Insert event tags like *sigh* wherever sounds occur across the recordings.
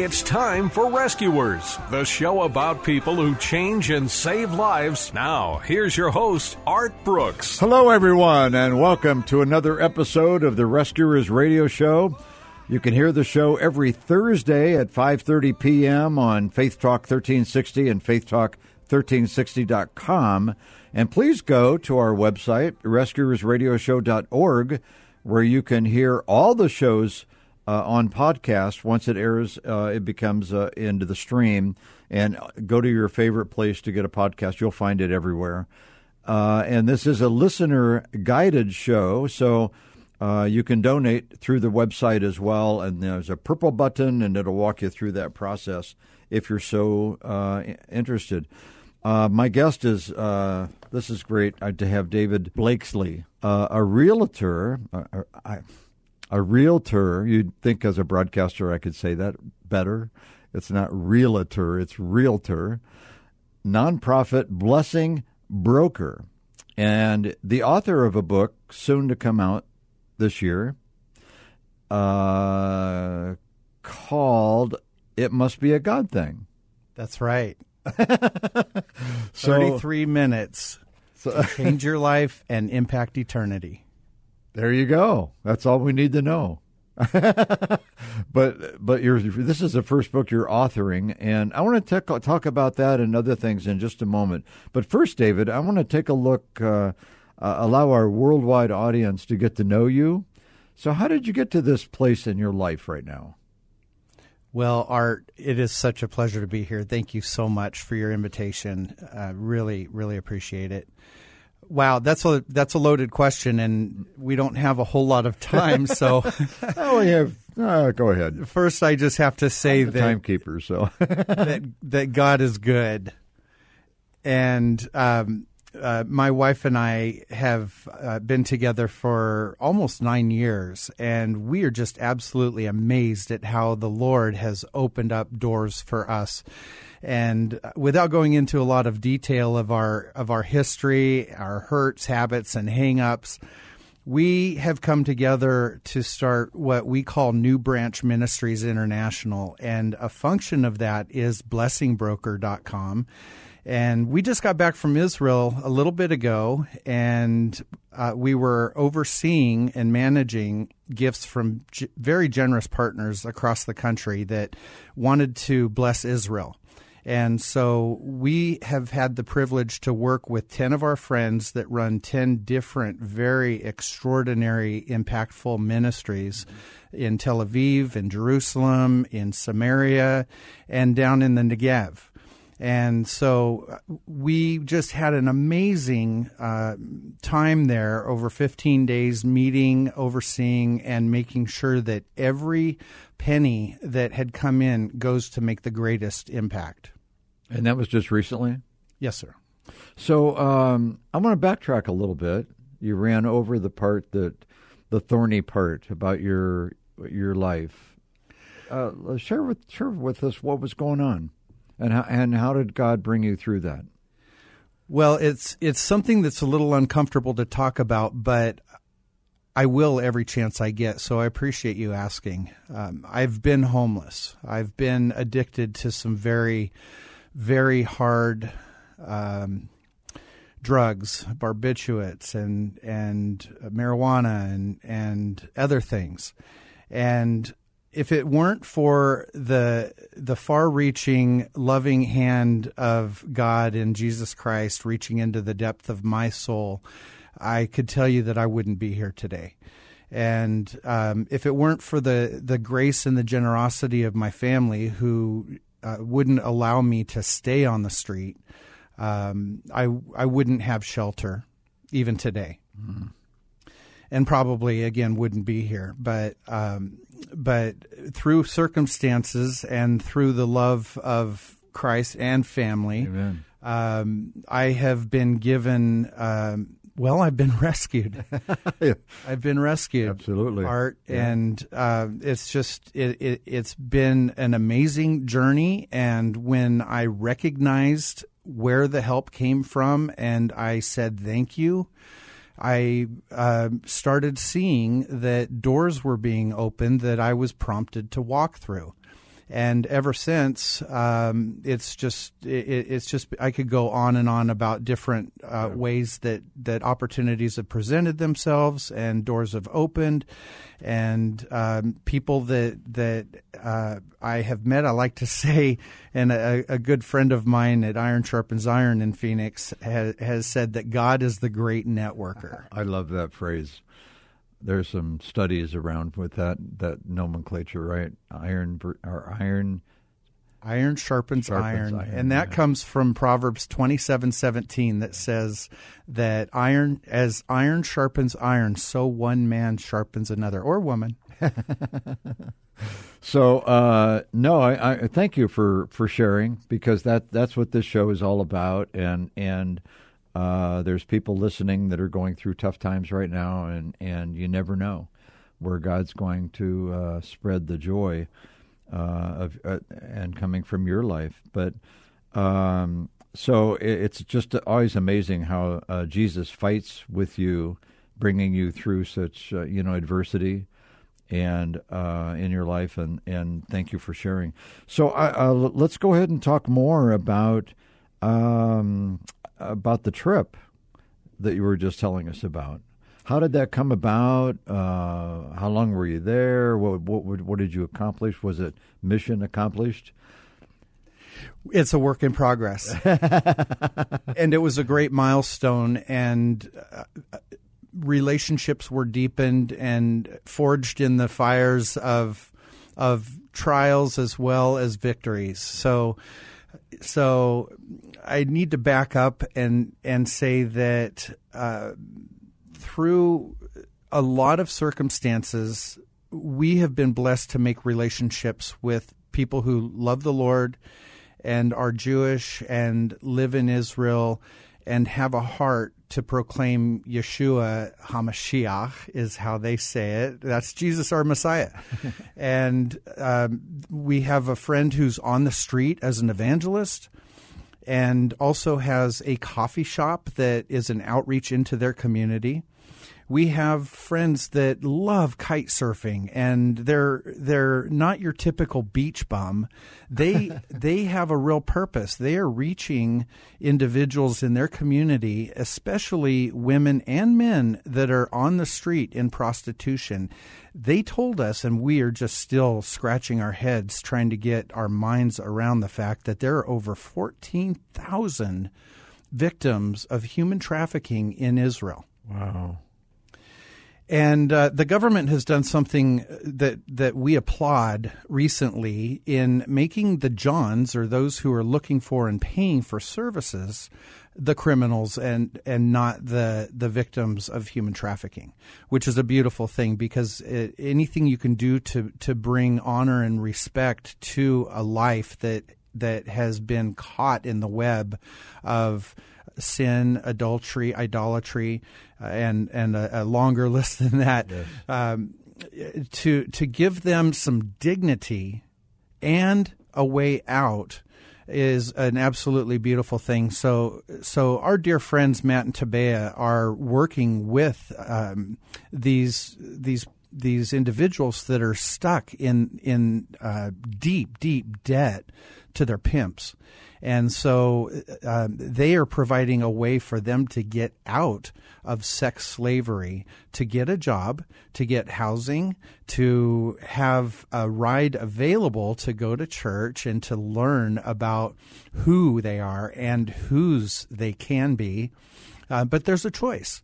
It's time for Rescuers, the show about people who change and save lives. Now, here's your host, Art Brooks. Hello, everyone, and welcome to another episode of the Rescuers Radio Show. You can hear the show every Thursday at 5:30 p.m. on Faith Talk 1360 and Faith faithtalk1360.com. And please go to our website, rescuersradioshow.org, where you can hear all the shows uh, on podcast. Once it airs, uh, it becomes uh, into the stream. And go to your favorite place to get a podcast. You'll find it everywhere. Uh, and this is a listener guided show, so uh, you can donate through the website as well. And there's a purple button, and it'll walk you through that process if you're so uh, interested. my guest is this is great to have David Blakesley, a realtor. I, a realtor, you'd think as a broadcaster I could say that better. It's not realtor, it's realtor. Nonprofit blessing broker. And the author of a book soon to come out this year uh, called It Must Be a God Thing. That's right. *laughs* so, 33 minutes so, change your life and impact eternity. There you go. That's all we need to know. *laughs* but but you're, this is the first book you're authoring, and I want to talk, talk about that and other things in just a moment. But first, David, I want to take a look, uh, uh, allow our worldwide audience to get to know you. So, how did you get to this place in your life right now? Well, Art, it is such a pleasure to be here. Thank you so much for your invitation. Uh, really, really appreciate it. Wow, that's a that's a loaded question, and we don't have a whole lot of time. So, *laughs* oh, we have. Uh, go ahead. First, I just have to say that timekeeper. So *laughs* that that God is good, and um, uh, my wife and I have uh, been together for almost nine years, and we are just absolutely amazed at how the Lord has opened up doors for us. And without going into a lot of detail of our of our history, our hurts, habits, and hangups, we have come together to start what we call New Branch Ministries International, and a function of that is blessingbroker.com. And we just got back from Israel a little bit ago, and uh, we were overseeing and managing gifts from g- very generous partners across the country that wanted to bless Israel. And so we have had the privilege to work with 10 of our friends that run 10 different, very extraordinary, impactful ministries in Tel Aviv, in Jerusalem, in Samaria, and down in the Negev. And so uh, we just had an amazing uh, time there over 15 days, meeting, overseeing, and making sure that every penny that had come in goes to make the greatest impact. And that was just recently? Yes, sir. So um, I want to backtrack a little bit. You ran over the part that the thorny part about your your life. Uh, share with share with us what was going on. And how, and how did God bring you through that? Well, it's it's something that's a little uncomfortable to talk about, but I will every chance I get. So I appreciate you asking. Um, I've been homeless. I've been addicted to some very, very hard um, drugs, barbiturates, and and marijuana, and and other things. And if it weren't for the the far-reaching, loving hand of God and Jesus Christ reaching into the depth of my soul, I could tell you that I wouldn't be here today. And um, if it weren't for the the grace and the generosity of my family, who uh, wouldn't allow me to stay on the street, um, I I wouldn't have shelter even today. Mm-hmm and probably again wouldn't be here. But um, but through circumstances and through the love of Christ and family, um, I have been given. Well, I've been *laughs* rescued. yeah. *laughs* I've been rescued. Absolutely, Art, yeah. and uh, it's just it, it, it's been an amazing journey. And when I recognized where the help came from, and I said thank you, I uh, started seeing that doors were being opened that I was prompted to walk through. And ever since, um, it's just it, it's just I could go on and on about different uh, ways that that opportunities have presented themselves and doors have opened, and um, people that that uh, I have met. I like to *laughs* say, and a, a, good friend of mine at Iron Sharpens Iron in Phoenix has, has said that God is the great networker. I love that phrase. There's some studies around with that that nomenclature, right? Iron or iron Iron sharpens, sharpens iron. iron. and that yeah. comes from Proverbs twenty-seven seventeen that says that iron, as iron sharpens iron, so one man sharpens another or woman. *laughs* so uh, no, I, I, thank you for, for sharing because that that's what this show is all about, and and uh, there's people listening that are going through tough times right now, and and you never know where God's going to uh, spread the joy uh, of uh, and coming from your life. But um, so it, it's just always amazing how uh, Jesus fights with you, bringing you through such uh, you know adversity and uh, in your life, and and thank you for sharing. So uh, let's go ahead and talk more about um, about the trip that you were just telling us about. How did that come about? Uh, how long were you there? What, what, what did you accomplish? Was it mission accomplished? It's a work in progress, *laughs* and it was a great milestone. And uh, relationships were deepened and forged in the fires of of trials as well as victories. So, so I need to back up and and say that. Uh, through a lot of circumstances, we have been blessed to make relationships with people who love the Lord and are Jewish and live in Israel and have a heart to proclaim Yeshua HaMashiach is how they say it. That's Jesus, our Messiah. *laughs* and um, we have a friend who's on the street as an evangelist and also has a coffee shop that is an outreach into their community we have friends that love kite surfing and they're they're not your typical beach bum. They *laughs* they have a real purpose. They are reaching individuals in their community especially women and men that are on the street in prostitution. They told us and we are just still scratching our heads trying to get our minds around the fact that there are over 14,000 victims of human trafficking in Israel. Wow and uh, the government has done something that that we applaud recently in making the Johns or those who are looking for and paying for services the criminals and and not the the victims of human trafficking, which is a beautiful thing because it, anything you can do to to bring honor and respect to a life that that has been caught in the web of sin, adultery, idolatry, uh, and and a, a, longer *laughs* list than that. Yes. Um, to to give them some dignity and a way out is an absolutely beautiful thing. So, so our dear friends Matt and Tabea are working with um, these these these individuals that are stuck in in uh, deep deep debt to their pimps. And so uh, they are providing a way for them to get out of sex slavery, to get a job, to get housing, to have a ride available to go to church and to learn about who they are and whose they can be. Uh, but there's a choice.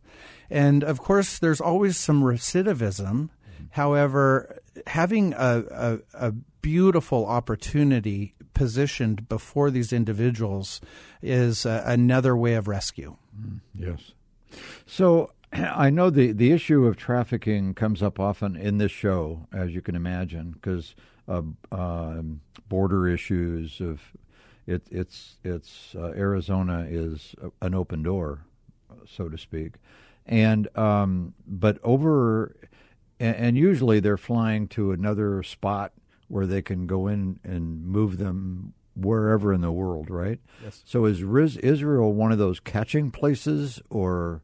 And of course, there's always some recidivism. However, having a, a, a beautiful opportunity positioned before these individuals is uh, another way of rescue. Mm, yes. So *clears throat* I know the, the issue of trafficking comes up often in this show, as you can imagine, because of um, border issues. Of it, it's it's uh, Arizona is an open door, so to speak, and um, but over, and, and usually they're flying to another spot where they can go in and move them wherever in the world, right? Yes. So is Riz, Israel one of those catching places, or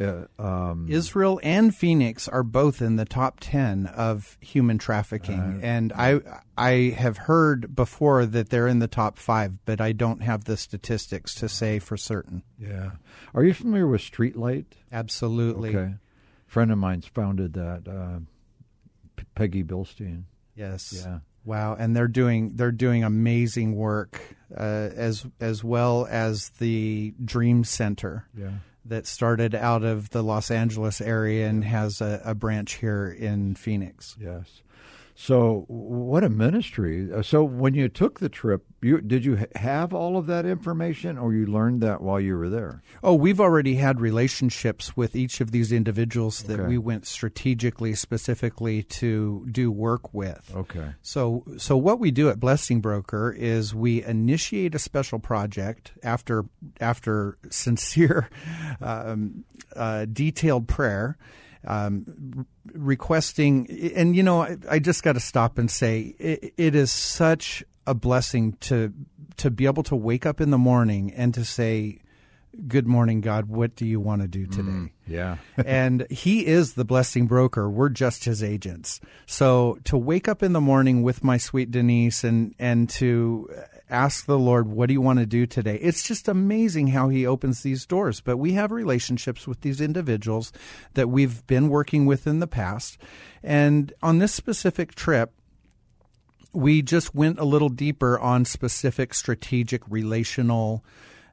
uh, um, Israel and Phoenix are both in the top ten of human trafficking, uh, and I I have heard before that they're in the top five, but I don't have the statistics to say for certain. Yeah. Are you familiar with Streetlight? Absolutely. Okay. A friend of mine's founded that. Uh, Peggy Bilstein. Yes. Yeah. Wow, and they're doing they're doing amazing work uh, as as well as the Dream Center. Yeah. That started out of the Los Angeles area and has a, a branch here in Phoenix. Yes. So, what a ministry! Uh, so, when you took the trip, you did you have all of that information, or you learned that while you were there? Oh, we've already had relationships with each of these individuals that okay. we went strategically, specifically to do work with. Okay. So, so what we do at Blessing Broker is we initiate a special project after after sincere, *laughs* um, uh, detailed prayer um, requesting, and you know, I, I just got to stop and say it, it is such a blessing to to be able to wake up in the morning and to say, "Good morning, God. What do you want to do today?" Mm, yeah, *laughs* and He is the blessing broker. We're just His agents. So to wake up in the morning with my sweet Denise and and to ask the Lord, what do you want to do today? It's just amazing how He opens these doors. But we have relationships with these individuals that we've been working with in the past. And on this specific trip, we just went a little deeper on specific strategic, relational,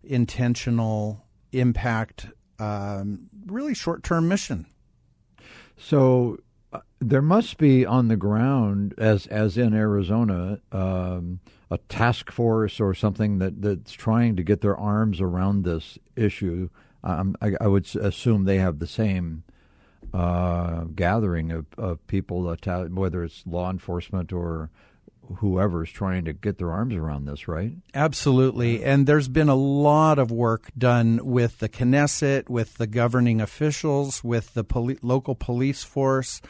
intentional impact, um, really short term mission. So there must be on the ground, as as in Arizona, um, a task force or something that, that's trying to get their arms around this issue. Um, I, I, would assume they have the same uh, gathering of, of people, whether it's law enforcement or whoever is trying to get their arms around this, right? Absolutely. And there's been a lot of work done with the Knesset, with the governing officials, with the poli- local police force,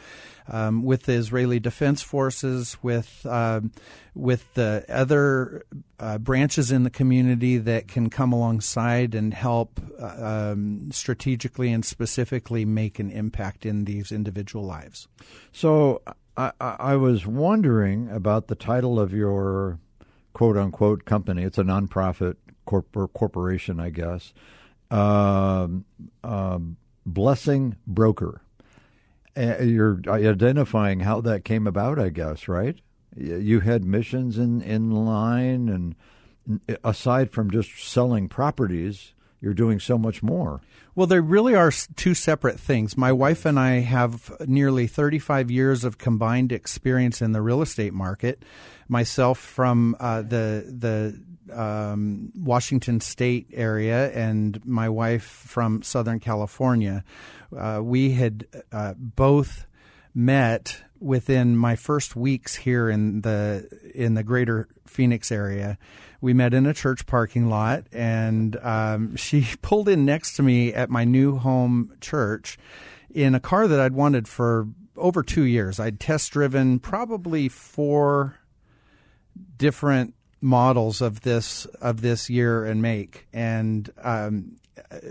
um, with the Israeli Defense Forces, with um, with the other uh, branches in the community that can come alongside and help uh, um, strategically and specifically make an impact in these individual lives. So I, I was wondering about the title of your quote unquote company. It's a nonprofit corp- corporation, I guess. Um, um, Blessing Broker. Uh, you're identifying how that came about, I guess, right? You had missions in, in line, and aside from just selling properties, you're doing so much more. Well, they really are two separate things. My wife and I have nearly 35 years of combined experience in the real estate market. Myself from uh, the the um, Washington State area, and my wife from Southern California. Uh, we had uh, both met within my first weeks here in the in the greater Phoenix area we met in a church parking lot, and um, *laughs* she pulled in next to me at my new home church in a car that I'd wanted for over two years. I'd test driven probably four different models of this of this year and make, and um,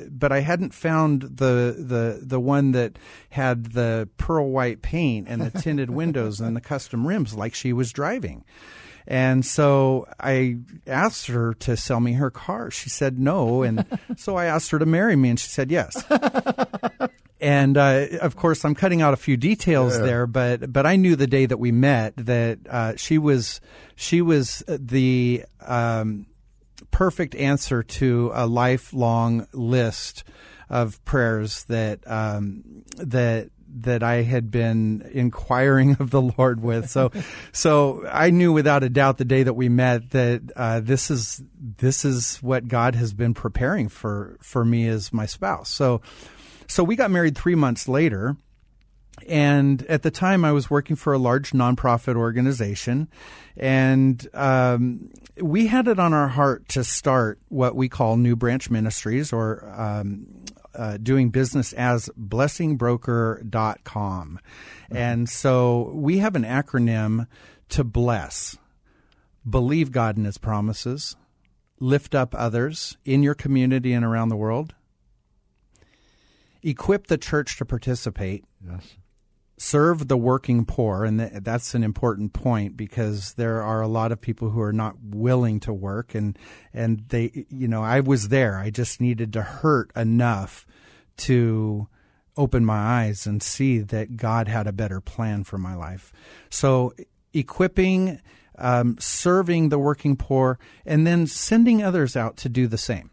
but I hadn't found the the the one that had the pearl white paint and the tinted *laughs* windows and the custom rims like she was driving. And so I asked her to sell me her car. She said no. And *laughs* so I asked her to marry me, and she said yes. and uh, of course, I'm cutting out a few details there, but but I knew the day that we met that uh, she was she was the um, perfect answer to a lifelong list of prayers that um, that that I had been inquiring of the Lord with. So, *laughs* so I knew without a doubt the day that we met that uh, this is this is what God has been preparing for for me as my spouse. So, so we got married three months later. And at the time, I was working for a large nonprofit organization, and um, we had it on our heart to start what we call New Branch Ministries, or um, uh, doing business as blessingbroker.com. And so we have an acronym to bless, believe God in his promises, lift up others in your community and around the world, equip the church to participate. Yes. Serve the working poor, and th- that's an important point because there are a lot of people who are not willing to work, and and they, you know, I was there. I just needed to hurt enough to open my eyes and see that God had a better plan for my life. So, equipping, um, serving the working poor, and then sending others out to do the same.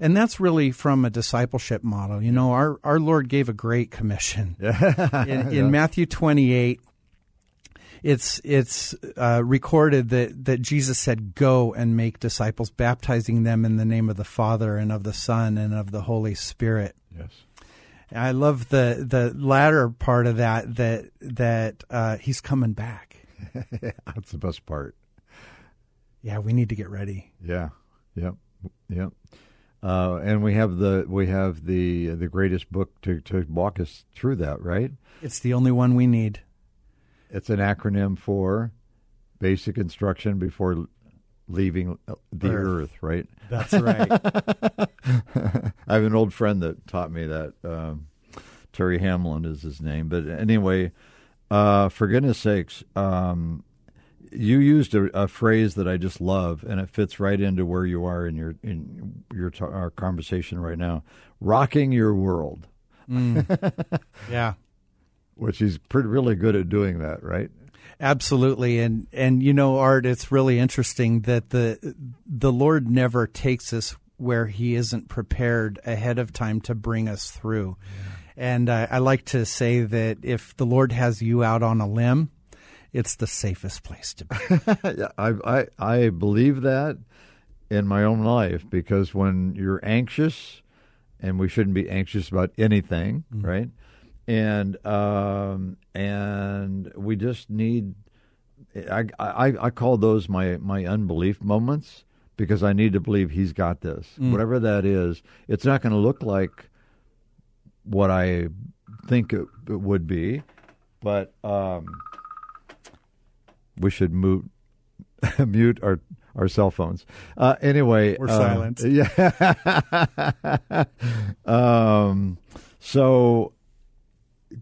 And that's really from a discipleship model. You know, our, our Lord gave a great commission. *laughs* in, in Matthew 28, it's it's uh, recorded that that Jesus said, "Go and make disciples, baptizing them in the name of the Father and of the Son and of the Holy Spirit." Yes. I love the the latter part of that that that uh, he's coming back. *laughs* That's the best part. Yeah, we need to get ready. Yeah. Yep. Yep. Uh, and we have the we have the the greatest book to to walk us through that, right? It's the only one we need. It's an acronym for basic instruction before leaving the earth, Earth. right? That's right. *laughs* I have an old friend that taught me that. Um, Terry Hamlin is his name. But anyway, uh, for goodness sakes, um, you used a, a phrase that I just love, and it fits right into where you are in your in your t- our conversation right now. Rocking your world, *laughs* yeah. which he's pretty really good at doing that, right? Absolutely, and and you know, Art, it's really interesting that the the Lord never takes us where He isn't prepared ahead of time to bring us through. And uh, I like to say that if the Lord has you out on a limb, it's the safest place to be. *laughs* Yeah, I, I I believe that in my own life because when you're anxious, and we shouldn't be anxious about anything, right? And um, and we just need. I, I I call those my my unbelief moments because I need to believe He's got this, whatever that is. It's not going to look like what I think it, it would be, but um, we should mute *laughs* mute our our cell phones. Uh, anyway, We're uh, silent. *laughs* Yeah. um. So,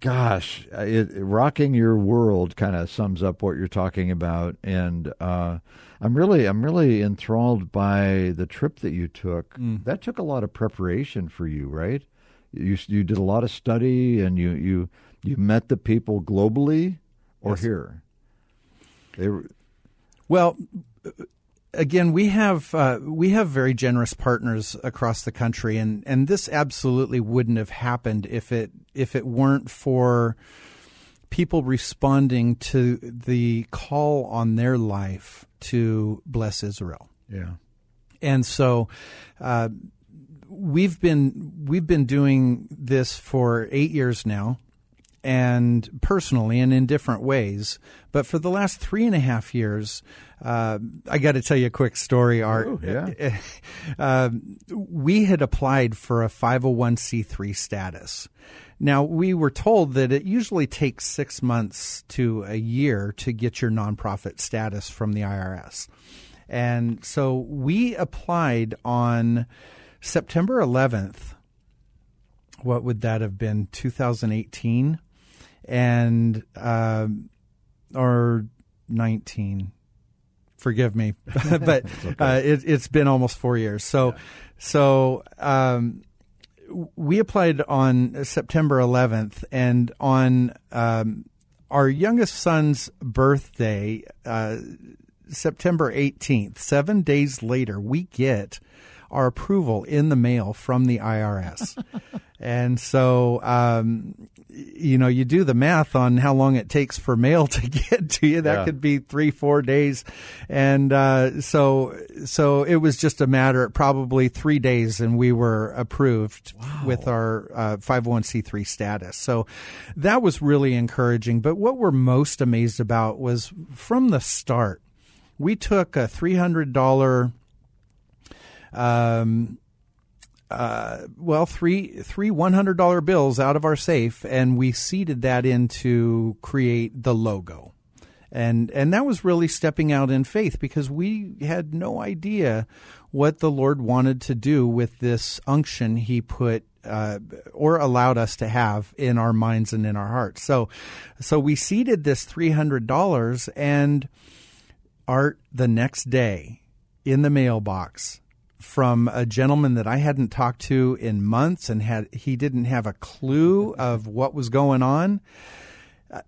gosh, it, rocking your world kind of sums up what you're talking about, and uh, I'm really I'm really enthralled by the trip that you took. That took a lot of preparation for you, right? You you did a lot of study, and you you you met the people globally or Yes. here. They were, Well, again, we have uh, we have very generous partners across the country, and and this absolutely wouldn't have happened if it if it weren't for people responding to the call on their life to bless Israel. yeah. And so uh, we've been we've been doing this for eight years now, and personally and in different ways. But for the last three and a half years, uh, I got to tell you a quick story, Art. Oh, yeah. *laughs* Uh, we had applied for a 501c3 status. Now, we were told that it usually takes six months to a year to get your nonprofit status from the IRS. And so we applied on September 11th. What would that have been? 2018 and um, or 19 forgive me, *laughs* *laughs* but uh, it, has been almost four years. So, yeah. so um, we applied on September 11th, and on um, our youngest son's birthday, uh, September 18th, seven days later, we get our approval in the mail from the IRS. *laughs* and so, um, you know, you do the math on how long it takes for mail to *laughs* get to you. That yeah. could be three, four days. And uh, so, so it was just a matter, of probably three days, and we were approved wow. with our uh, 501c3 status. So that was really encouraging. But what we're most amazed about was from the start, we took a $300 um, uh, well, three three one hundred dollar bills out of our safe, and we seeded that in to create the logo, and and that was really stepping out in faith because we had no idea what the Lord wanted to do with this unction He put uh, or allowed us to have in our minds and in our hearts. So, so we seeded this three hundred dollars, and Art the next day in the mailbox from a gentleman that I hadn't talked to in months and had he didn't have a clue of what was going on.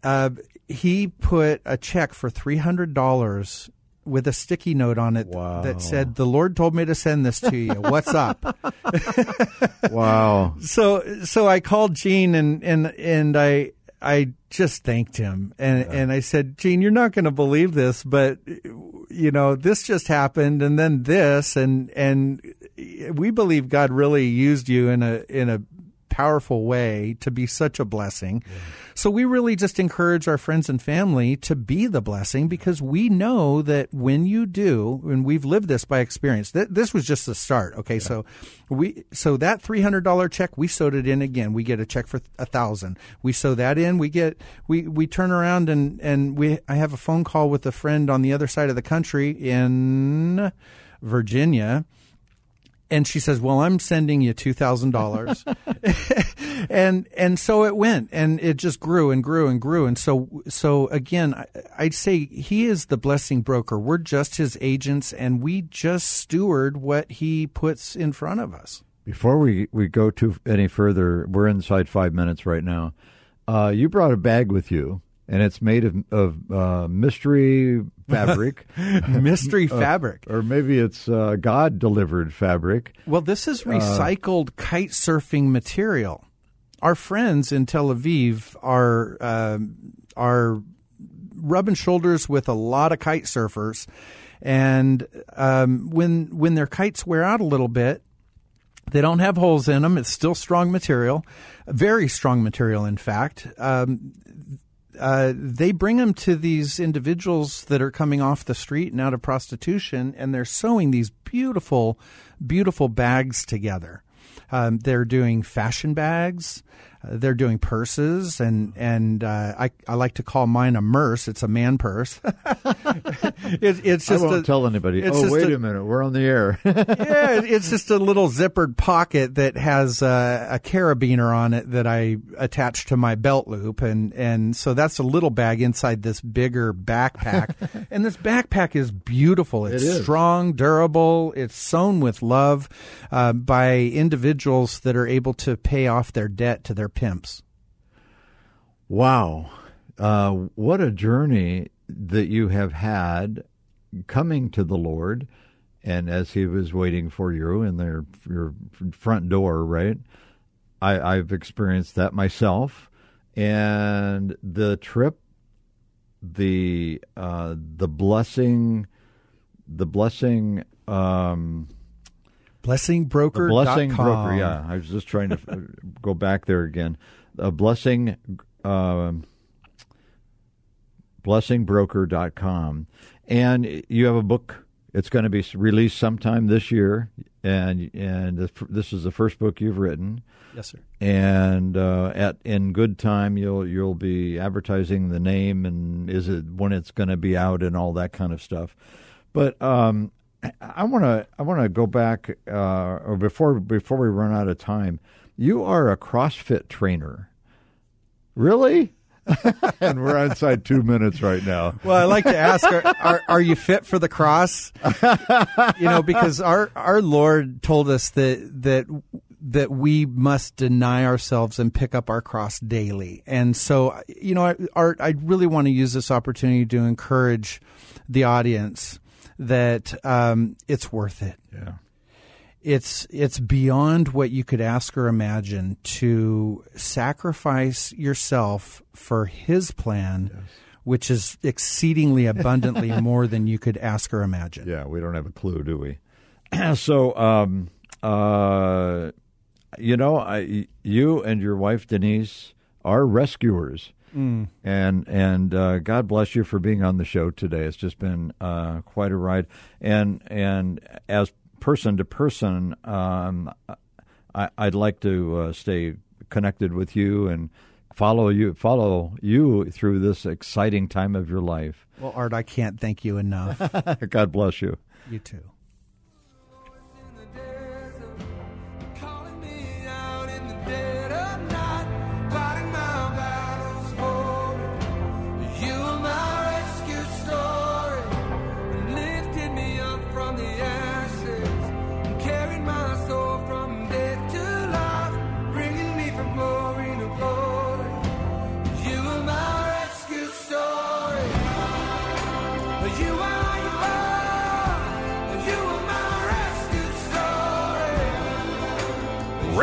Uh, he put a check for three hundred dollars with a sticky note on it wow. that said, "The Lord told me to send this to you. What's up?" *laughs* wow. *laughs* So so I called Gene and and and I I just thanked him and yeah. and I said, Gene, you're not going to believe this, but you know, this just happened and then this and and we believe God really used you in a in a powerful way to be such a blessing. Yeah. So we really just encourage our friends and family to be the blessing because we know that when you do, and we've lived this by experience, th- this was just the start. Okay. Yeah. So we, so that $300 check, we sowed it in again. We get a check for a thousand. We sow that in. We get, we, we turn around and, and we, I have a phone call with a friend on the other side of the country in Virginia and she says, "Well, I'm sending you two thousand dollars," *laughs* and and so it went, and it just grew and grew and grew, and so so again, I'd say he is the blessing broker. We're just his agents, and we just steward what he puts in front of us. Before we we go to any further, we're inside five minutes right now. Uh, you brought a bag with you and it's made of, of uh, mystery fabric. *laughs* mystery *laughs* uh, fabric. Or maybe it's uh, God delivered fabric. Well, this is uh, recycled kite surfing material. Our friends in Tel Aviv are um, are rubbing shoulders with a lot of kite surfers, and um, when when their kites wear out a little bit, they don't have holes in them. It's still strong material, very strong material, in fact. Um, uh, they bring them to these individuals that are coming off the street and out of prostitution, and they're sewing these beautiful, beautiful bags together. Um, they're doing fashion bags. They're doing purses, and and uh, I I like to call mine a murse. It's a man purse. *laughs* it, it's just I won't a, tell anybody. Oh, wait a, a, minute, we're on the air. *laughs* yeah, it's just a little zippered pocket that has uh, a carabiner on it that I attach to my belt loop, and and so that's a little bag inside this bigger backpack. *laughs* and this backpack is beautiful. It's it strong, durable. It's sewn with love uh, by individuals that are able to pay off their debt to their their pimps. Wow. Uh, what a journey that you have had coming to the Lord, and as He was waiting for you in their your front door, right? I, I've experienced that myself, and the trip, the uh, the blessing, the blessing. Um, Blessingbroker. Blessing broker. Yeah, I was just trying to *laughs* go back there again. A blessing. Uh, blessingbroker.com. And you have a book. It's going to be released sometime this year, and and this is the first book you've written. Yes, sir. And uh, at in good time, you'll you'll be advertising the name and is it when it's going to be out and all that kind of stuff. But um, I want to I want to go back uh, or before before we run out of time. You are a CrossFit trainer, really? *laughs* and we're inside two minutes right now. Well, I like to ask: Are, are, are you fit for the cross? you know, because our our Lord told us that that that we must deny ourselves and pick up our cross daily. And so, you know, Art, I really want to use this opportunity to encourage the audience that um, it's worth it. Yeah. It's it's beyond what you could ask or imagine to sacrifice yourself for His plan, yes. which is exceedingly abundantly *laughs* more than you could ask or imagine. Yeah, we don't have a clue, do we? *clears throat* so, um, uh, you know, I, you and your wife Denise are rescuers. Mm. And and uh, God bless you for being on the show today. It's just been uh, quite a ride. And and as person to person, um, I, would like to uh, stay connected with you and follow you follow you through this exciting time of your life. Well, Art, I can't thank you enough. *laughs* God bless you. You too.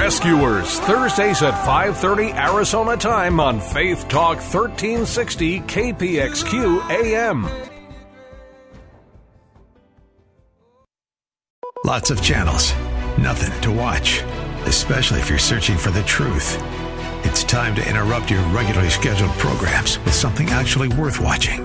Rescuers, Thursdays at 5:30 Arizona time on Faith Talk 1360 KPXQ AM. Lots of channels, nothing to watch, especially if you're searching for the truth. It's time to interrupt your regularly scheduled programs with something actually worth watching.